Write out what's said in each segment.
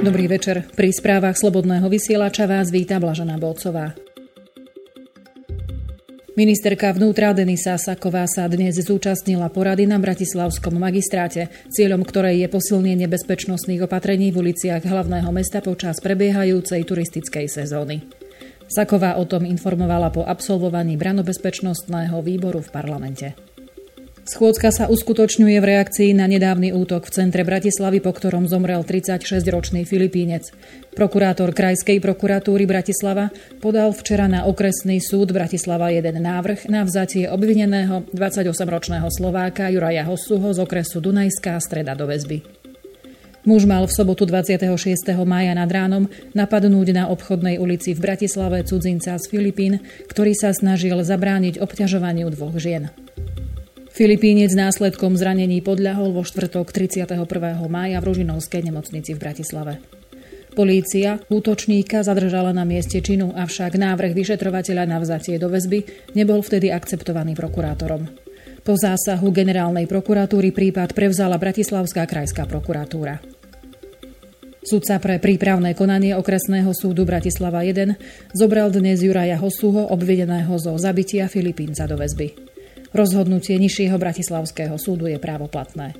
Dobrý večer. Pri správach Slobodného vysielača vás víta Blažana Bolcová. Ministerka vnútra Denisa Saková sa dnes zúčastnila porady na Bratislavskom magistráte, cieľom ktorej je posilnenie bezpečnostných opatrení v uliciach hlavného mesta počas prebiehajúcej turistickej sezóny. Saková o tom informovala po absolvovaní branobezpečnostného výboru v parlamente. Schôdzka sa uskutočňuje v reakcii na nedávny útok v centre Bratislavy, po ktorom zomrel 36-ročný Filipínec. Prokurátor Krajskej prokuratúry Bratislava podal včera na okresný súd Bratislava jeden návrh na vzatie obvineného 28-ročného Slováka Juraja Hossuho z okresu Dunajská streda do väzby. Muž mal v sobotu 26. mája nad ránom napadnúť na obchodnej ulici v Bratislave cudzinca z Filipín, ktorý sa snažil zabrániť obťažovaniu dvoch žien. Filipínec následkom zranení podľahol vo štvrtok 31. mája v Ružinovskej nemocnici v Bratislave. Polícia útočníka zadržala na mieste činu, avšak návrh vyšetrovateľa na vzatie do väzby nebol vtedy akceptovaný prokurátorom. Po zásahu generálnej prokuratúry prípad prevzala Bratislavská krajská prokuratúra. Sudca pre prípravné konanie okresného súdu Bratislava 1 zobral dnes Juraja Hosuho, obvineného zo zabitia Filipínca do väzby. Rozhodnutie nižšieho bratislavského súdu je právoplatné.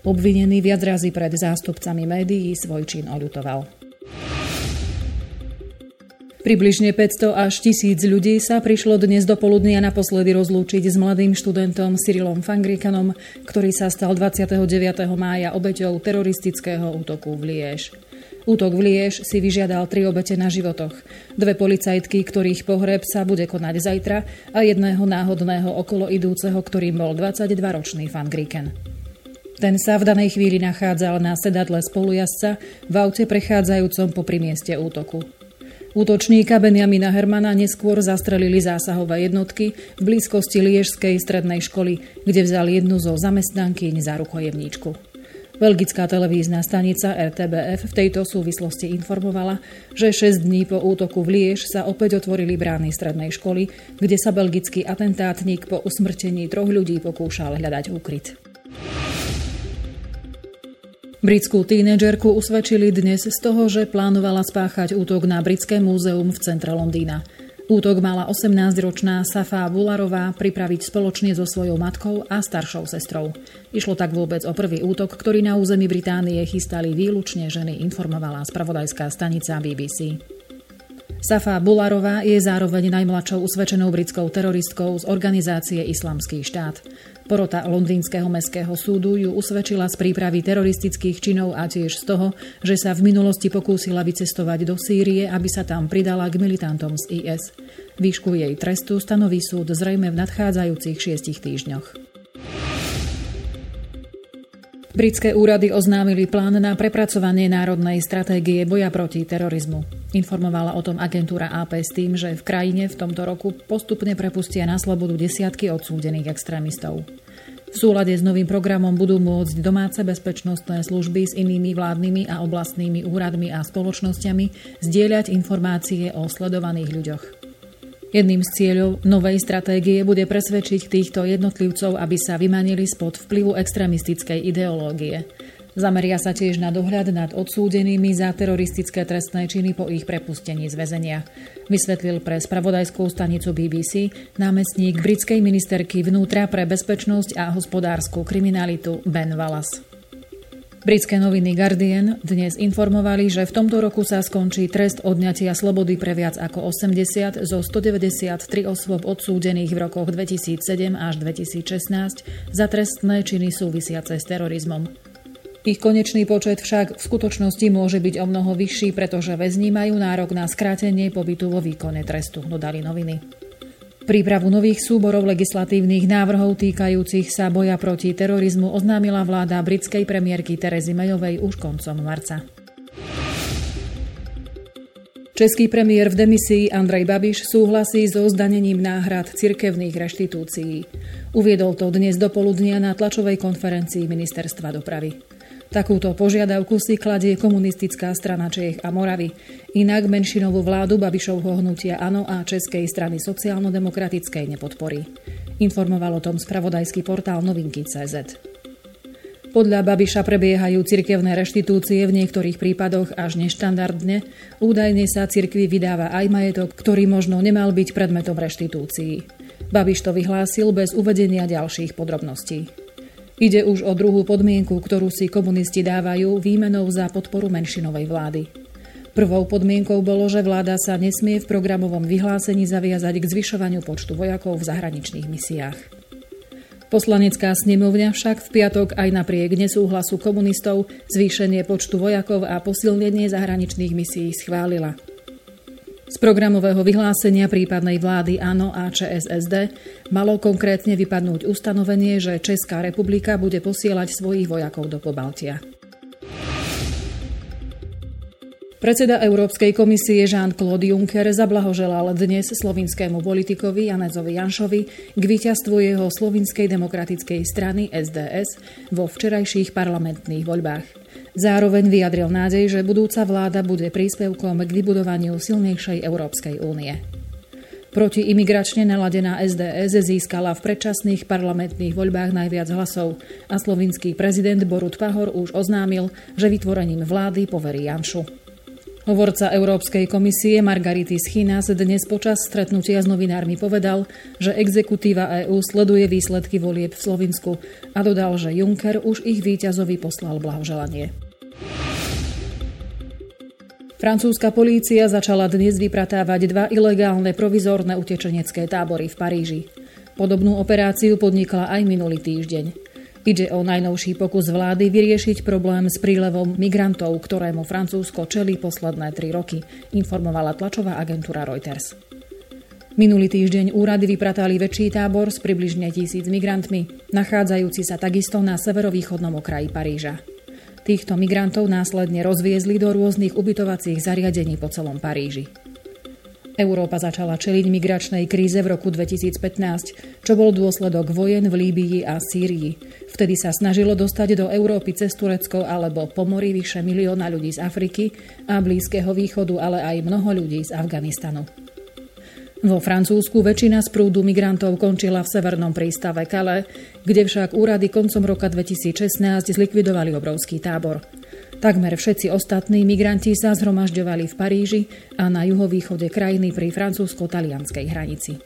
Obvinený viac razy pred zástupcami médií svoj čin oľutoval. Približne 500 až 1000 ľudí sa prišlo dnes do poludnia naposledy rozlúčiť s mladým študentom Cyrilom Fangrikanom, ktorý sa stal 29. mája obeťou teroristického útoku v Liež. Útok v Liež si vyžiadal tri obete na životoch. Dve policajtky, ktorých pohreb sa bude konať zajtra a jedného náhodného okolo idúceho, ktorým bol 22-ročný Van Griken. Ten sa v danej chvíli nachádzal na sedadle spolujazca v aute prechádzajúcom po mieste útoku. Útočníka Benjamina Hermana neskôr zastrelili zásahové jednotky v blízkosti Liežskej strednej školy, kde vzal jednu zo zamestnankyň za rukojemníčku. Belgická televízna stanica RTBF v tejto súvislosti informovala, že 6 dní po útoku v Liež sa opäť otvorili brány strednej školy, kde sa belgický atentátnik po usmrtení troch ľudí pokúšal hľadať úkryt. Britskú tínedžerku usvedčili dnes z toho, že plánovala spáchať útok na Britské múzeum v centre Londýna. Útok mala 18-ročná Safa Bularová pripraviť spoločne so svojou matkou a staršou sestrou. Išlo tak vôbec o prvý útok, ktorý na území Británie chystali výlučne ženy, informovala spravodajská stanica BBC. Safa Bularová je zároveň najmladšou usvedčenou britskou teroristkou z organizácie Islamský štát. Porota Londýnskeho mestského súdu ju usvedčila z prípravy teroristických činov a tiež z toho, že sa v minulosti pokúsila vycestovať do Sýrie, aby sa tam pridala k militantom z IS. Výšku jej trestu stanoví súd zrejme v nadchádzajúcich šiestich týždňoch. Britské úrady oznámili plán na prepracovanie národnej stratégie boja proti terorizmu. Informovala o tom agentúra AP s tým, že v krajine v tomto roku postupne prepustia na slobodu desiatky odsúdených extrémistov. V súlade s novým programom budú môcť domáce bezpečnostné služby s inými vládnymi a oblastnými úradmi a spoločnosťami zdieľať informácie o sledovaných ľuďoch. Jedným z cieľov novej stratégie bude presvedčiť týchto jednotlivcov, aby sa vymanili spod vplyvu extrémistickej ideológie. Zameria sa tiež na dohľad nad odsúdenými za teroristické trestné činy po ich prepustení z väzenia. Vysvetlil pre spravodajskú stanicu BBC námestník britskej ministerky vnútra pre bezpečnosť a hospodárskú kriminalitu Ben Wallace. Britské noviny Guardian dnes informovali, že v tomto roku sa skončí trest odňatia slobody pre viac ako 80 zo 193 osôb odsúdených v rokoch 2007 až 2016 za trestné činy súvisiace s terorizmom. Ich konečný počet však v skutočnosti môže byť o mnoho vyšší, pretože väzni majú nárok na skrátenie pobytu vo výkone trestu, dodali noviny. Prípravu nových súborov legislatívnych návrhov týkajúcich sa boja proti terorizmu oznámila vláda britskej premiérky Terezy Mayovej už koncom marca. Český premiér v demisii Andrej Babiš súhlasí so zdanením náhrad cirkevných reštitúcií. Uviedol to dnes do poludnia na tlačovej konferencii ministerstva dopravy. Takúto požiadavku si kladie komunistická strana Čech a Moravy. Inak menšinovú vládu Babišovho hnutia Ano a Českej strany sociálno-demokratickej nepodporí. Informoval o tom spravodajský portál Novinky.cz. Podľa Babiša prebiehajú cirkevné reštitúcie v niektorých prípadoch až neštandardne. Údajne sa cirkvi vydáva aj majetok, ktorý možno nemal byť predmetom reštitúcií. Babiš to vyhlásil bez uvedenia ďalších podrobností. Ide už o druhú podmienku, ktorú si komunisti dávajú výmenou za podporu menšinovej vlády. Prvou podmienkou bolo, že vláda sa nesmie v programovom vyhlásení zaviazať k zvyšovaniu počtu vojakov v zahraničných misiách. Poslanecká snemovňa však v piatok aj napriek nesúhlasu komunistov zvýšenie počtu vojakov a posilnenie zahraničných misií schválila. Z programového vyhlásenia prípadnej vlády ANO a ČSSD malo konkrétne vypadnúť ustanovenie, že Česká republika bude posielať svojich vojakov do Pobaltia. Predseda Európskej komisie Jean-Claude Juncker zablahoželal dnes slovinskému politikovi Janezovi Janšovi k víťazstvu jeho slovinskej demokratickej strany SDS vo včerajších parlamentných voľbách. Zároveň vyjadril nádej, že budúca vláda bude príspevkom k vybudovaniu silnejšej Európskej únie. Proti imigračne naladená SDS získala v predčasných parlamentných voľbách najviac hlasov a slovinský prezident Borut Pahor už oznámil, že vytvorením vlády poverí Janšu. Hovorca Európskej komisie Margaritis Chinas dnes počas stretnutia s novinármi povedal, že exekutíva EÚ sleduje výsledky volieb v Slovinsku a dodal, že Juncker už ich víťazovi poslal blahoželanie. Francúzska polícia začala dnes vypratávať dva ilegálne provizórne utečenecké tábory v Paríži. Podobnú operáciu podnikla aj minulý týždeň. Ide o najnovší pokus vlády vyriešiť problém s prílevom migrantov, ktorému Francúzsko čelí posledné tri roky, informovala tlačová agentúra Reuters. Minulý týždeň úrady vypratali väčší tábor s približne tisíc migrantmi, nachádzajúci sa takisto na severovýchodnom okraji Paríža. Týchto migrantov následne rozviezli do rôznych ubytovacích zariadení po celom Paríži. Európa začala čeliť migračnej kríze v roku 2015, čo bol dôsledok vojen v Líbii a Sýrii. Vtedy sa snažilo dostať do Európy cez Turecko alebo po mori vyše milióna ľudí z Afriky a Blízkeho východu, ale aj mnoho ľudí z Afganistanu. Vo Francúzsku väčšina z prúdu migrantov končila v severnom prístave Kale, kde však úrady koncom roka 2016 zlikvidovali obrovský tábor. Takmer všetci ostatní migranti sa zhromažďovali v Paríži a na juhovýchode krajiny pri francúzsko-talianskej hranici.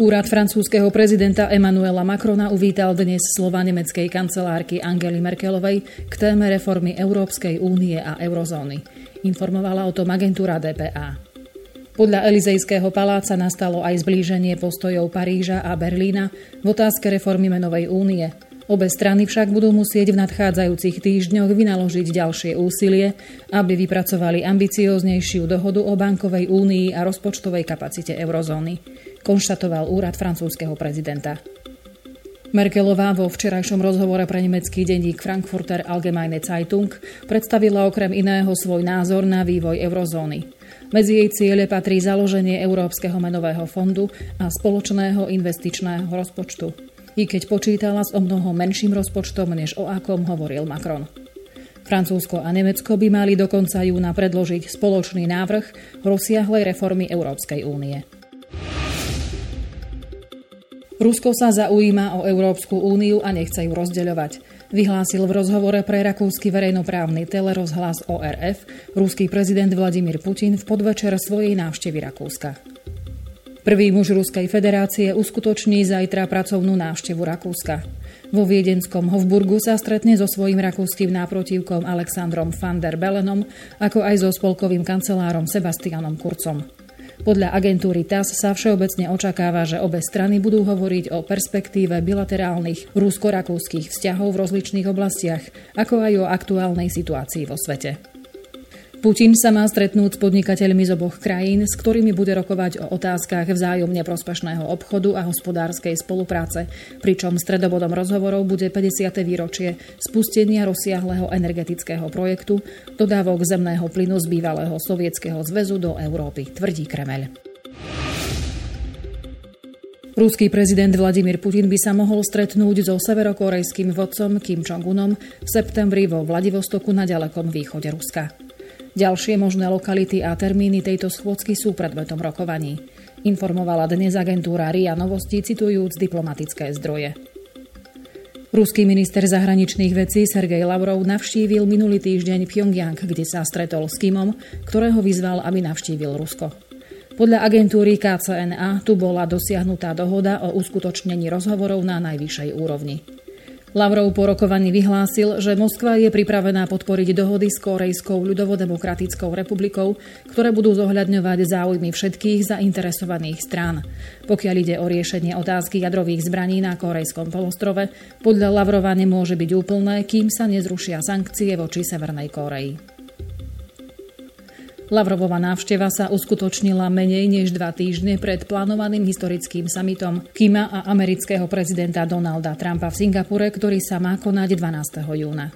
Úrad francúzského prezidenta Emmanuela Macrona uvítal dnes slova nemeckej kancelárky Angely Merkelovej k téme reformy Európskej únie a eurozóny. Informovala o tom agentúra DPA. Podľa Elizejského paláca nastalo aj zblíženie postojov Paríža a Berlína v otázke reformy menovej únie – Obe strany však budú musieť v nadchádzajúcich týždňoch vynaložiť ďalšie úsilie, aby vypracovali ambicióznejšiu dohodu o bankovej únii a rozpočtovej kapacite eurozóny, konštatoval úrad francúzského prezidenta. Merkelová vo včerajšom rozhovore pre nemecký denník Frankfurter Allgemeine Zeitung predstavila okrem iného svoj názor na vývoj eurozóny. Medzi jej ciele patrí založenie Európskeho menového fondu a spoločného investičného rozpočtu i keď počítala s o mnoho menším rozpočtom, než o akom hovoril Macron. Francúzsko a Nemecko by mali do konca júna predložiť spoločný návrh rozsiahlej reformy Európskej únie. Rusko sa zaujíma o Európsku úniu a nechce ju rozdeľovať. Vyhlásil v rozhovore pre rakúsky verejnoprávny telerozhlas ORF ruský prezident Vladimír Putin v podvečer svojej návštevy Rakúska. Prvý muž Ruskej federácie uskutoční zajtra pracovnú návštevu Rakúska. Vo viedenskom Hofburgu sa stretne so svojím rakúskym náprotivkom Alexandrom van der Belenom, ako aj so spolkovým kancelárom Sebastianom Kurcom. Podľa agentúry TAS sa všeobecne očakáva, že obe strany budú hovoriť o perspektíve bilaterálnych rusko-rakúskych vzťahov v rozličných oblastiach, ako aj o aktuálnej situácii vo svete. Putin sa má stretnúť s podnikateľmi z oboch krajín, s ktorými bude rokovať o otázkach vzájomne prospešného obchodu a hospodárskej spolupráce, pričom stredobodom rozhovorov bude 50. výročie spustenia rozsiahleho energetického projektu dodávok zemného plynu z bývalého sovietskeho zväzu do Európy, tvrdí Kremeľ. Ruský prezident Vladimír Putin by sa mohol stretnúť so severokorejským vodcom Kim Jong-unom v septembri vo Vladivostoku na ďalekom východe Ruska. Ďalšie možné lokality a termíny tejto schôdzky sú predmetom rokovaní. Informovala dnes agentúra RIA Novosti, citujúc diplomatické zdroje. Ruský minister zahraničných vecí Sergej Lavrov navštívil minulý týždeň Pyongyang, kde sa stretol s Kimom, ktorého vyzval, aby navštívil Rusko. Podľa agentúry KCNA tu bola dosiahnutá dohoda o uskutočnení rozhovorov na najvyššej úrovni. Lavrov po rokovaní vyhlásil, že Moskva je pripravená podporiť dohody s Korejskou ľudovodemokratickou republikou, ktoré budú zohľadňovať záujmy všetkých zainteresovaných strán. Pokiaľ ide o riešenie otázky jadrových zbraní na Korejskom polostrove, podľa Lavrova nemôže byť úplné, kým sa nezrušia sankcie voči Severnej Koreji. Lavrovova návšteva sa uskutočnila menej než dva týždne pred plánovaným historickým samitom Kima a amerického prezidenta Donalda Trumpa v Singapure, ktorý sa má konať 12. júna.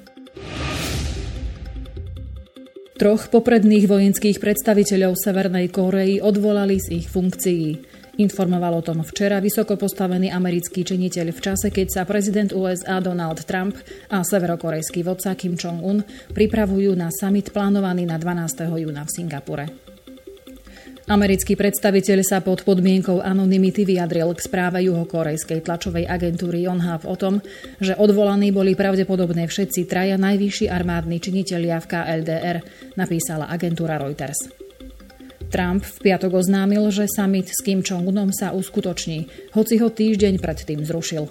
Troch popredných vojenských predstaviteľov Severnej Kórei odvolali z ich funkcií. Informoval o tom včera vysoko postavený americký činiteľ v čase, keď sa prezident USA Donald Trump a severokorejský vodca Kim Jong-un pripravujú na summit plánovaný na 12. júna v Singapure. Americký predstaviteľ sa pod podmienkou anonymity vyjadril k správe juhokorejskej tlačovej agentúry Yonhap o tom, že odvolaní boli pravdepodobne všetci traja najvyšší armádni činitelia v KLDR, napísala agentúra Reuters. Trump v piatok oznámil, že summit s Kim Jong-unom sa uskutoční, hoci ho týždeň predtým zrušil.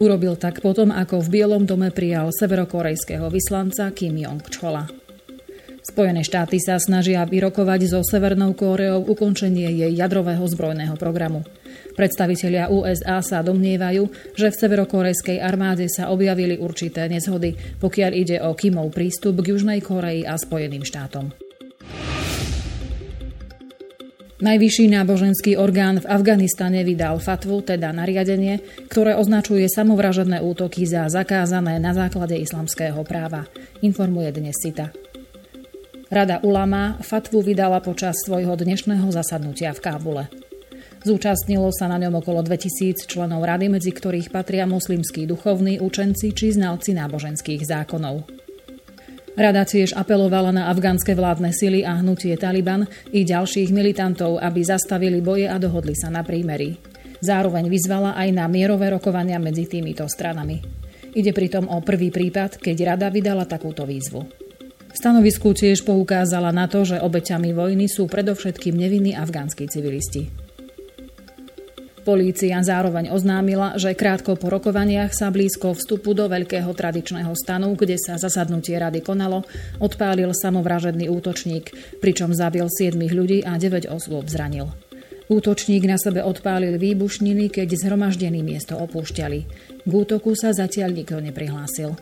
Urobil tak potom, ako v Bielom dome prijal severokorejského vyslanca Kim Jong-chola. Spojené štáty sa snažia vyrokovať so Severnou Kóreou ukončenie jej jadrového zbrojného programu. Predstavitelia USA sa domnievajú, že v severokorejskej armáde sa objavili určité nezhody, pokiaľ ide o Kimov prístup k Južnej Koreji a Spojeným štátom. Najvyšší náboženský orgán v Afganistane vydal fatvu, teda nariadenie, ktoré označuje samovražedné útoky za zakázané na základe islamského práva, informuje dnes CITA. Rada Ulama fatvu vydala počas svojho dnešného zasadnutia v Kábule. Zúčastnilo sa na ňom okolo 2000 členov rady, medzi ktorých patria moslimskí duchovní, učenci či znalci náboženských zákonov. Rada tiež apelovala na afgánske vládne sily a hnutie Taliban i ďalších militantov, aby zastavili boje a dohodli sa na prímery. Zároveň vyzvala aj na mierové rokovania medzi týmito stranami. Ide pritom o prvý prípad, keď rada vydala takúto výzvu. V stanovisku tiež poukázala na to, že obeťami vojny sú predovšetkým nevinní afgánsky civilisti. Polícia zároveň oznámila, že krátko po rokovaniach sa blízko vstupu do veľkého tradičného stanu, kde sa zasadnutie rady konalo, odpálil samovražedný útočník, pričom zabil 7 ľudí a 9 osôb zranil. Útočník na sebe odpálil výbušniny, keď zhromaždený miesto opúšťali. K útoku sa zatiaľ nikto neprihlásil.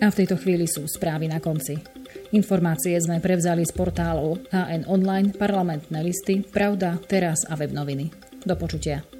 A v tejto chvíli sú správy na konci. Informácie sme prevzali z portálov HN Online, parlamentné listy, Pravda, Teraz a web noviny. Do počutia.